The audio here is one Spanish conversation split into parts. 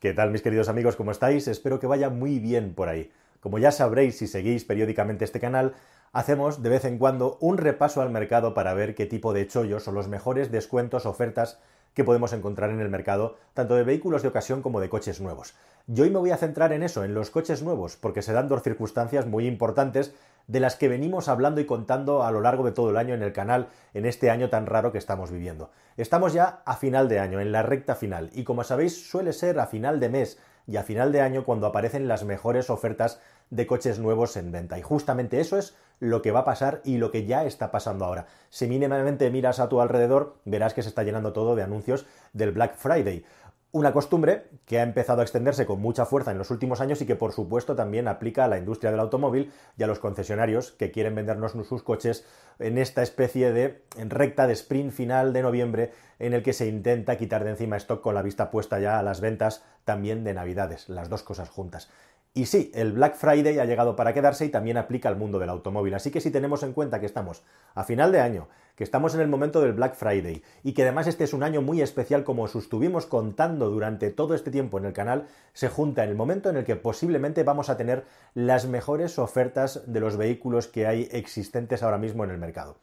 ¿Qué tal mis queridos amigos? ¿Cómo estáis? Espero que vaya muy bien por ahí. Como ya sabréis si seguís periódicamente este canal, hacemos de vez en cuando un repaso al mercado para ver qué tipo de chollos son los mejores descuentos, ofertas que podemos encontrar en el mercado, tanto de vehículos de ocasión como de coches nuevos. Y hoy me voy a centrar en eso, en los coches nuevos, porque se dan dos circunstancias muy importantes de las que venimos hablando y contando a lo largo de todo el año en el canal, en este año tan raro que estamos viviendo. Estamos ya a final de año, en la recta final, y como sabéis suele ser a final de mes y a final de año cuando aparecen las mejores ofertas de coches nuevos en venta. Y justamente eso es lo que va a pasar y lo que ya está pasando ahora. Si mínimamente miras a tu alrededor, verás que se está llenando todo de anuncios del Black Friday. Una costumbre que ha empezado a extenderse con mucha fuerza en los últimos años y que por supuesto también aplica a la industria del automóvil y a los concesionarios que quieren vendernos sus coches en esta especie de recta de sprint final de noviembre en el que se intenta quitar de encima stock con la vista puesta ya a las ventas también de Navidades, las dos cosas juntas. Y sí, el Black Friday ha llegado para quedarse y también aplica al mundo del automóvil. Así que si tenemos en cuenta que estamos a final de año, que estamos en el momento del Black Friday y que además este es un año muy especial como os estuvimos contando durante todo este tiempo en el canal, se junta en el momento en el que posiblemente vamos a tener las mejores ofertas de los vehículos que hay existentes ahora mismo en el mercado.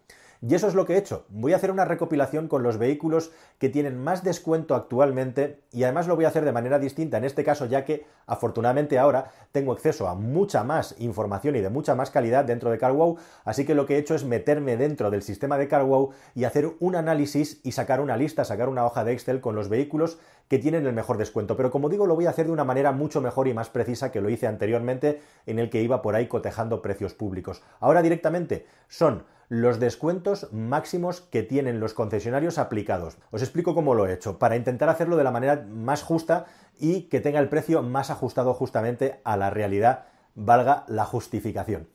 Y eso es lo que he hecho. Voy a hacer una recopilación con los vehículos que tienen más descuento actualmente y además lo voy a hacer de manera distinta en este caso ya que afortunadamente ahora tengo acceso a mucha más información y de mucha más calidad dentro de CarWow, así que lo que he hecho es meterme dentro del sistema de CarWow y hacer un análisis y sacar una lista, sacar una hoja de Excel con los vehículos que tienen el mejor descuento. Pero como digo, lo voy a hacer de una manera mucho mejor y más precisa que lo hice anteriormente en el que iba por ahí cotejando precios públicos. Ahora directamente son los descuentos máximos que tienen los concesionarios aplicados. Os explico cómo lo he hecho, para intentar hacerlo de la manera más justa y que tenga el precio más ajustado justamente a la realidad, valga la justificación.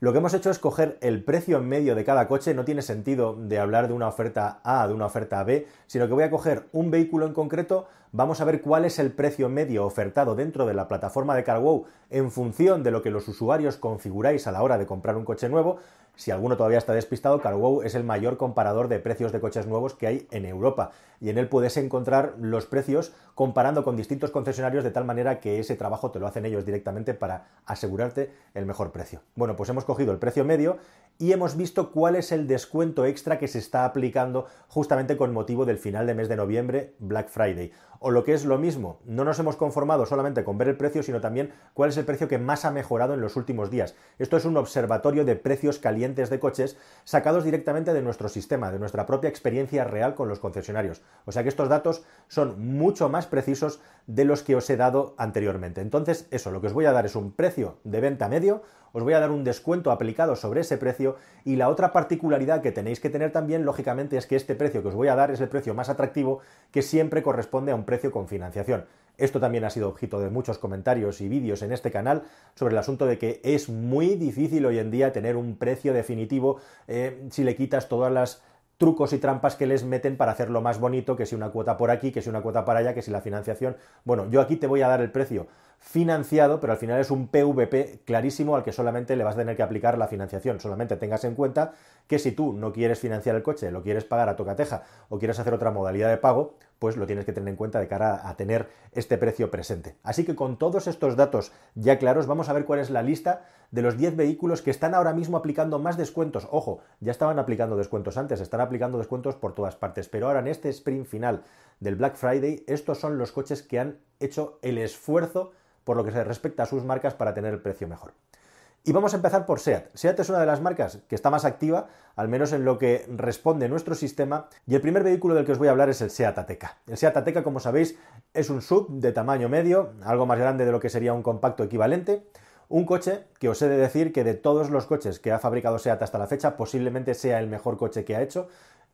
Lo que hemos hecho es coger el precio en medio de cada coche, no tiene sentido de hablar de una oferta A, de una oferta B, sino que voy a coger un vehículo en concreto, vamos a ver cuál es el precio medio ofertado dentro de la plataforma de CarWow en función de lo que los usuarios configuráis a la hora de comprar un coche nuevo si alguno todavía está despistado, CarWow es el mayor comparador de precios de coches nuevos que hay en Europa y en él puedes encontrar los precios comparando con distintos concesionarios de tal manera que ese trabajo te lo hacen ellos directamente para asegurarte el mejor precio. Bueno, pues hemos cogido el precio medio y hemos visto cuál es el descuento extra que se está aplicando justamente con motivo del final de mes de noviembre, Black Friday. O lo que es lo mismo, no nos hemos conformado solamente con ver el precio, sino también cuál es el precio que más ha mejorado en los últimos días. Esto es un observatorio de precios calientes de coches sacados directamente de nuestro sistema, de nuestra propia experiencia real con los concesionarios. O sea que estos datos son mucho más precisos de los que os he dado anteriormente. Entonces, eso, lo que os voy a dar es un precio de venta medio, os voy a dar un descuento aplicado sobre ese precio y la otra particularidad que tenéis que tener también, lógicamente, es que este precio que os voy a dar es el precio más atractivo que siempre corresponde a un precio con financiación. Esto también ha sido objeto de muchos comentarios y vídeos en este canal sobre el asunto de que es muy difícil hoy en día tener un precio definitivo eh, si le quitas todas las trucos y trampas que les meten para hacerlo más bonito, que si una cuota por aquí, que si una cuota para allá, que si la financiación. Bueno, yo aquí te voy a dar el precio financiado, pero al final es un PVP clarísimo al que solamente le vas a tener que aplicar la financiación. Solamente tengas en cuenta que si tú no quieres financiar el coche, lo quieres pagar a tocateja o quieres hacer otra modalidad de pago, pues lo tienes que tener en cuenta de cara a tener este precio presente. Así que con todos estos datos ya claros, vamos a ver cuál es la lista de los 10 vehículos que están ahora mismo aplicando más descuentos. Ojo, ya estaban aplicando descuentos antes, están aplicando descuentos por todas partes, pero ahora en este sprint final del Black Friday, estos son los coches que han hecho el esfuerzo por lo que se respecta a sus marcas para tener el precio mejor. Y vamos a empezar por SEAT. SEAT es una de las marcas que está más activa, al menos en lo que responde nuestro sistema, y el primer vehículo del que os voy a hablar es el SEAT Ateca. El SEAT Ateca, como sabéis, es un sub de tamaño medio, algo más grande de lo que sería un compacto equivalente, un coche que os he de decir que de todos los coches que ha fabricado SEAT hasta la fecha, posiblemente sea el mejor coche que ha hecho,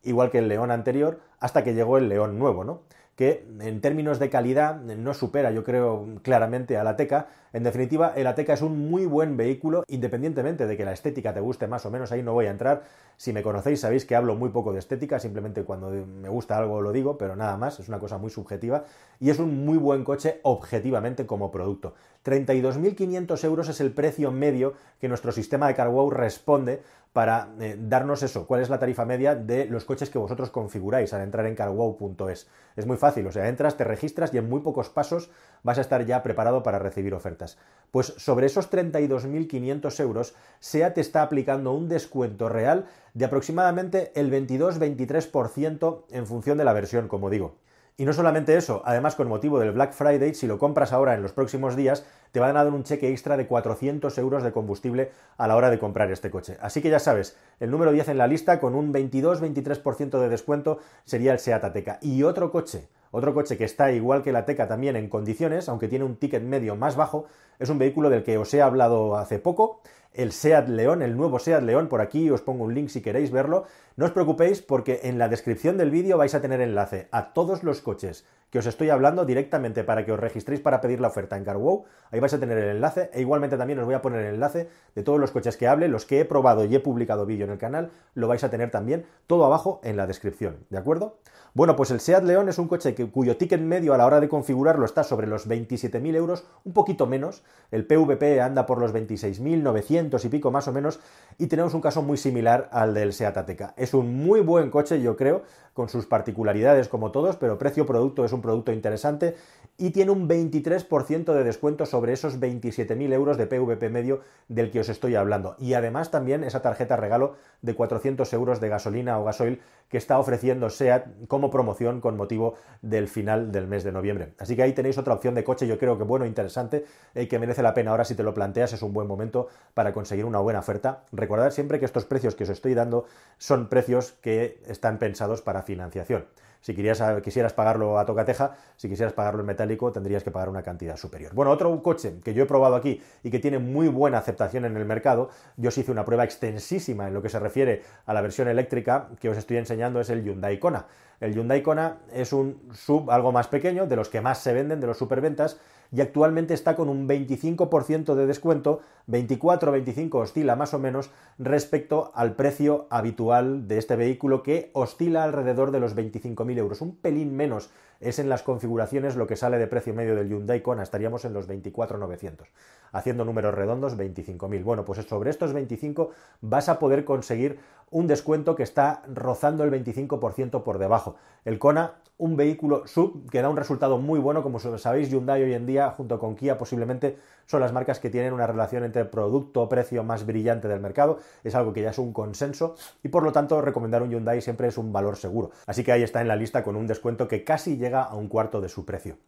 igual que el León anterior, hasta que llegó el León nuevo, ¿no? Que en términos de calidad no supera, yo creo, claramente al Ateca. En definitiva, el Ateca es un muy buen vehículo, independientemente de que la estética te guste más o menos, ahí no voy a entrar. Si me conocéis sabéis que hablo muy poco de estética, simplemente cuando me gusta algo lo digo, pero nada más, es una cosa muy subjetiva. Y es un muy buen coche objetivamente como producto. 32.500 euros es el precio medio que nuestro sistema de CarWow responde para eh, darnos eso, cuál es la tarifa media de los coches que vosotros configuráis al entrar en carwow.es. Es muy fácil, o sea, entras, te registras y en muy pocos pasos vas a estar ya preparado para recibir ofertas. Pues sobre esos 32.500 euros, SEAT está aplicando un descuento real de aproximadamente el 22-23% en función de la versión, como digo. Y no solamente eso, además con motivo del Black Friday, si lo compras ahora en los próximos días, te van a dar un cheque extra de 400 euros de combustible a la hora de comprar este coche. Así que ya sabes, el número 10 en la lista con un 22-23% de descuento sería el Seat Ateca. Y otro coche, otro coche que está igual que la Ateca también en condiciones, aunque tiene un ticket medio más bajo, es un vehículo del que os he hablado hace poco el SEAT León, el nuevo SEAT León, por aquí os pongo un link si queréis verlo. No os preocupéis porque en la descripción del vídeo vais a tener enlace a todos los coches que os estoy hablando directamente para que os registréis para pedir la oferta en CarWow. Ahí vais a tener el enlace e igualmente también os voy a poner el enlace de todos los coches que hable, los que he probado y he publicado vídeo en el canal, lo vais a tener también todo abajo en la descripción, ¿de acuerdo? Bueno, pues el SEAT León es un coche cuyo ticket medio a la hora de configurarlo está sobre los 27.000 euros, un poquito menos. El PVP anda por los 26.900 y pico más o menos. Y tenemos un caso muy similar al del SEAT Ateca. Es un muy buen coche, yo creo, con sus particularidades como todos, pero precio-producto es un producto interesante y tiene un 23% de descuento sobre esos 27.000 euros de PVP medio del que os estoy hablando. Y además también esa tarjeta regalo de 400 euros de gasolina o gasoil que está ofreciendo SEAT como promoción con motivo del final del mes de noviembre. Así que ahí tenéis otra opción de coche, yo creo que bueno, interesante y eh, que merece la pena ahora si te lo planteas, es un buen momento para conseguir una buena oferta. Recordad siempre que estos precios que os estoy dando son precios que están pensados para financiación. Si quisieras pagarlo a tocateja, si quisieras pagarlo en metálico, tendrías que pagar una cantidad superior. Bueno, otro coche que yo he probado aquí y que tiene muy buena aceptación en el mercado, yo os hice una prueba extensísima en lo que se refiere a la versión eléctrica que os estoy enseñando, es el Hyundai Kona. El Hyundai Kona es un sub algo más pequeño, de los que más se venden, de los superventas, y actualmente está con un 25% de descuento, 24-25 oscila más o menos respecto al precio habitual de este vehículo que oscila alrededor de los 25.000 euros, un pelín menos es en las configuraciones lo que sale de precio medio del Hyundai Kona, estaríamos en los 24.900. Haciendo números redondos, 25.000. Bueno, pues sobre estos 25 vas a poder conseguir un descuento que está rozando el 25% por debajo. El Kona, un vehículo sub que da un resultado muy bueno, como sabéis, Hyundai hoy en día, junto con Kia, posiblemente son las marcas que tienen una relación entre producto-precio más brillante del mercado. Es algo que ya es un consenso y por lo tanto recomendar un Hyundai siempre es un valor seguro. Así que ahí está en la lista con un descuento que casi llega a un cuarto de su precio.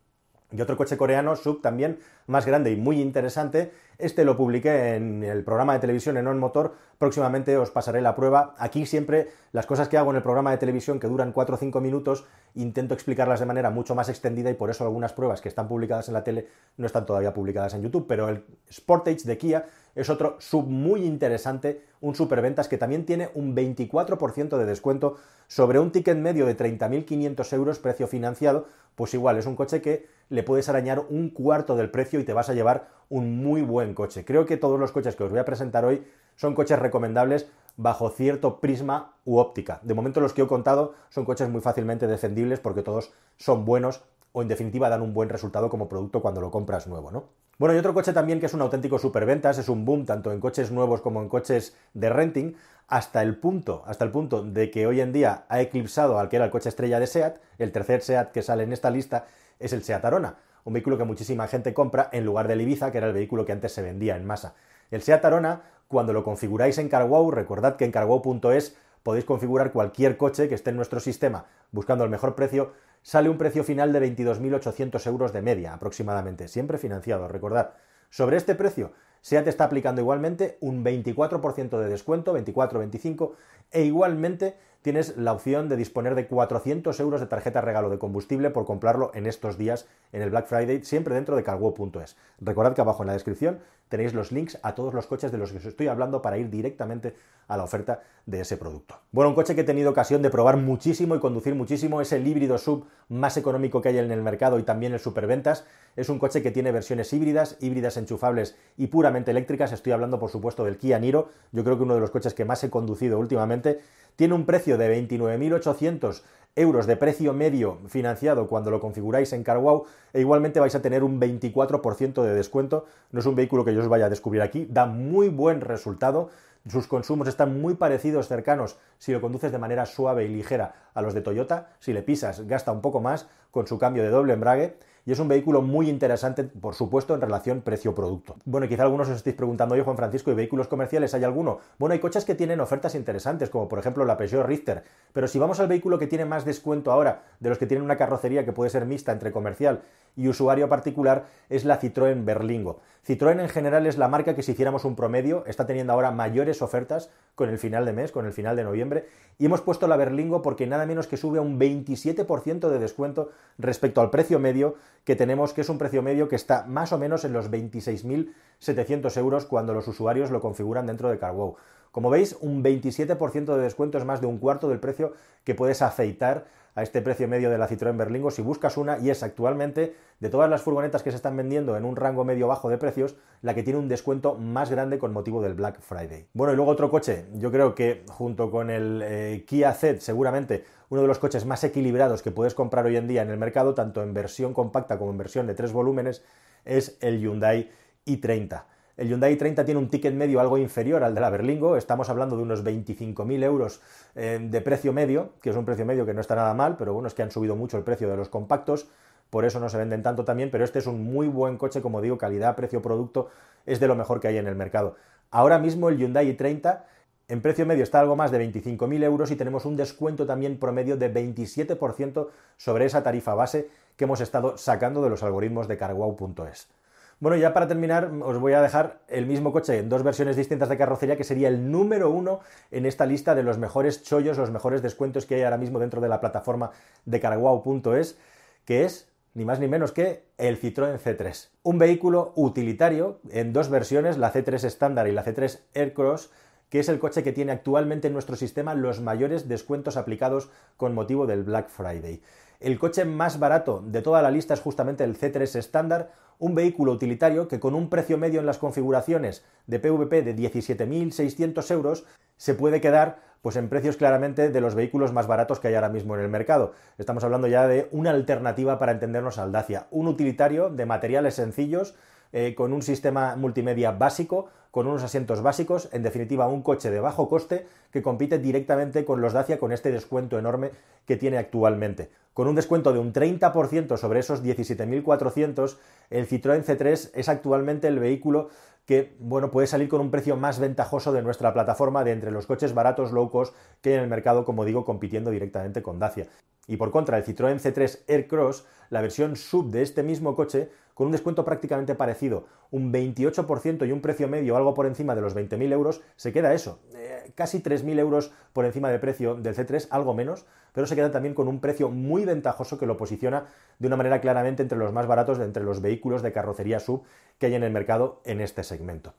Y otro coche coreano, sub también, más grande y muy interesante. Este lo publiqué en el programa de televisión en On Motor. Próximamente os pasaré la prueba. Aquí siempre las cosas que hago en el programa de televisión que duran 4 o 5 minutos, intento explicarlas de manera mucho más extendida y por eso algunas pruebas que están publicadas en la tele no están todavía publicadas en YouTube. Pero el Sportage de Kia es otro sub muy interesante, un superventas que también tiene un 24% de descuento sobre un ticket medio de 30.500 euros precio financiado, pues igual es un coche que le puedes arañar un cuarto del precio y te vas a llevar un muy buen coche. Creo que todos los coches que os voy a presentar hoy son coches recomendables bajo cierto prisma u óptica. De momento los que he contado son coches muy fácilmente defendibles porque todos son buenos o en definitiva dan un buen resultado como producto cuando lo compras nuevo, ¿no? Bueno, y otro coche también que es un auténtico superventas, es un boom tanto en coches nuevos como en coches de renting, hasta el punto, hasta el punto de que hoy en día ha eclipsado al que era el coche estrella de SEAT, el tercer SEAT que sale en esta lista es el SEAT Arona, un vehículo que muchísima gente compra en lugar del Ibiza, que era el vehículo que antes se vendía en masa. El SEAT Arona, cuando lo configuráis en CarWow, recordad que en carwow.es podéis configurar cualquier coche que esté en nuestro sistema buscando el mejor precio sale un precio final de 22.800 euros de media aproximadamente, siempre financiado, recordad. Sobre este precio, SEAT está aplicando igualmente un 24% de descuento, 24-25, e igualmente tienes la opción de disponer de 400 euros de tarjeta regalo de combustible por comprarlo en estos días en el Black Friday, siempre dentro de cargo.es. Recordad que abajo en la descripción tenéis los links a todos los coches de los que os estoy hablando para ir directamente a la oferta de ese producto. Bueno, un coche que he tenido ocasión de probar muchísimo y conducir muchísimo es el híbrido sub más económico que hay en el mercado y también el superventas. Es un coche que tiene versiones híbridas, híbridas enchufables y puramente eléctricas. Estoy hablando, por supuesto, del Kia Niro. Yo creo que uno de los coches que más he conducido últimamente. Tiene un precio de 29.800 euros de precio medio financiado cuando lo configuráis en CarWow e igualmente vais a tener un 24% de descuento. No es un vehículo que yo os vaya a descubrir aquí, da muy buen resultado sus consumos están muy parecidos, cercanos, si lo conduces de manera suave y ligera a los de Toyota. Si le pisas, gasta un poco más con su cambio de doble embrague y es un vehículo muy interesante, por supuesto, en relación precio-producto. Bueno, quizá algunos os estéis preguntando, oye Juan Francisco, ¿y vehículos comerciales hay alguno? Bueno, hay coches que tienen ofertas interesantes, como por ejemplo la Peugeot Richter, pero si vamos al vehículo que tiene más descuento ahora de los que tienen una carrocería que puede ser mixta entre comercial y usuario particular, es la Citroën Berlingo. Citroën en general es la marca que si hiciéramos un promedio está teniendo ahora mayores ofertas con el final de mes, con el final de noviembre, y hemos puesto la Berlingo porque nada menos que sube a un 27% de descuento respecto al precio medio que tenemos, que es un precio medio que está más o menos en los 26.700 euros cuando los usuarios lo configuran dentro de CarWow. Como veis, un 27% de descuento es más de un cuarto del precio que puedes afeitar a este precio medio de la Citroën Berlingo si buscas una y es actualmente de todas las furgonetas que se están vendiendo en un rango medio bajo de precios la que tiene un descuento más grande con motivo del Black Friday. Bueno, y luego otro coche, yo creo que junto con el eh, Kia Z seguramente uno de los coches más equilibrados que puedes comprar hoy en día en el mercado, tanto en versión compacta como en versión de tres volúmenes, es el Hyundai i30. El Hyundai i30 tiene un ticket medio algo inferior al de la Berlingo, estamos hablando de unos 25.000 euros eh, de precio medio, que es un precio medio que no está nada mal, pero bueno, es que han subido mucho el precio de los compactos, por eso no se venden tanto también, pero este es un muy buen coche, como digo, calidad, precio, producto, es de lo mejor que hay en el mercado. Ahora mismo el Hyundai i30 en precio medio está algo más de 25.000 euros y tenemos un descuento también promedio de 27% sobre esa tarifa base que hemos estado sacando de los algoritmos de carwow.es. Bueno, ya para terminar, os voy a dejar el mismo coche en dos versiones distintas de carrocería, que sería el número uno en esta lista de los mejores chollos, los mejores descuentos que hay ahora mismo dentro de la plataforma de carwow.es, que es ni más ni menos que el Citroën C3. Un vehículo utilitario en dos versiones, la C3 estándar y la C3 Aircross, que es el coche que tiene actualmente en nuestro sistema los mayores descuentos aplicados con motivo del Black Friday. El coche más barato de toda la lista es justamente el C3 estándar, un vehículo utilitario que con un precio medio en las configuraciones de PVP de 17.600 euros se puede quedar pues en precios claramente de los vehículos más baratos que hay ahora mismo en el mercado. Estamos hablando ya de una alternativa para entendernos al Dacia, un utilitario de materiales sencillos, eh, con un sistema multimedia básico, con unos asientos básicos, en definitiva un coche de bajo coste que compite directamente con los Dacia con este descuento enorme que tiene actualmente. Con un descuento de un 30% sobre esos 17.400, el Citroën C3 es actualmente el vehículo que bueno, puede salir con un precio más ventajoso de nuestra plataforma de entre los coches baratos low cost que hay en el mercado, como digo, compitiendo directamente con Dacia. Y por contra, el Citroën C3 Aircross, la versión sub de este mismo coche, con un descuento prácticamente parecido, un 28% y un precio medio algo por encima de los 20.000 euros, se queda eso, eh, casi 3.000 euros por encima de precio del C3, algo menos, pero se queda también con un precio muy ventajoso que lo posiciona de una manera claramente entre los más baratos de entre los vehículos de carrocería sub que hay en el mercado en este segmento.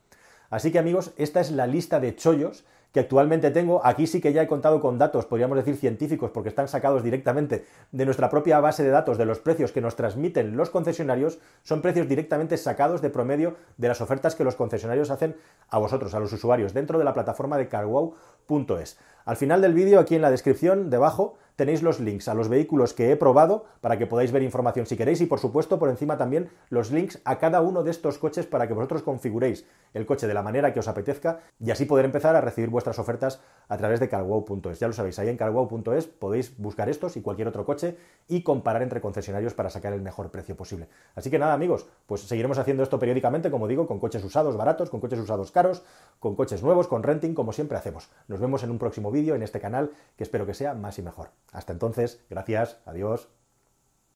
Así que amigos, esta es la lista de chollos actualmente tengo. Aquí sí que ya he contado con datos, podríamos decir científicos, porque están sacados directamente de nuestra propia base de datos de los precios que nos transmiten los concesionarios. Son precios directamente sacados de promedio de las ofertas que los concesionarios hacen a vosotros, a los usuarios, dentro de la plataforma de carwow.es. Al final del vídeo, aquí en la descripción, debajo, tenéis los links a los vehículos que he probado para que podáis ver información si queréis y por supuesto por encima también los links a cada uno de estos coches para que vosotros configuréis el coche de la manera que os apetezca y así poder empezar a recibir vuestras ofertas a través de carwow.es. Ya lo sabéis, ahí en carwow.es podéis buscar estos y cualquier otro coche y comparar entre concesionarios para sacar el mejor precio posible. Así que nada amigos, pues seguiremos haciendo esto periódicamente, como digo, con coches usados baratos, con coches usados caros, con coches nuevos, con renting, como siempre hacemos. Nos vemos en un próximo vídeo en este canal que espero que sea más y mejor. Hasta entonces, gracias, adiós.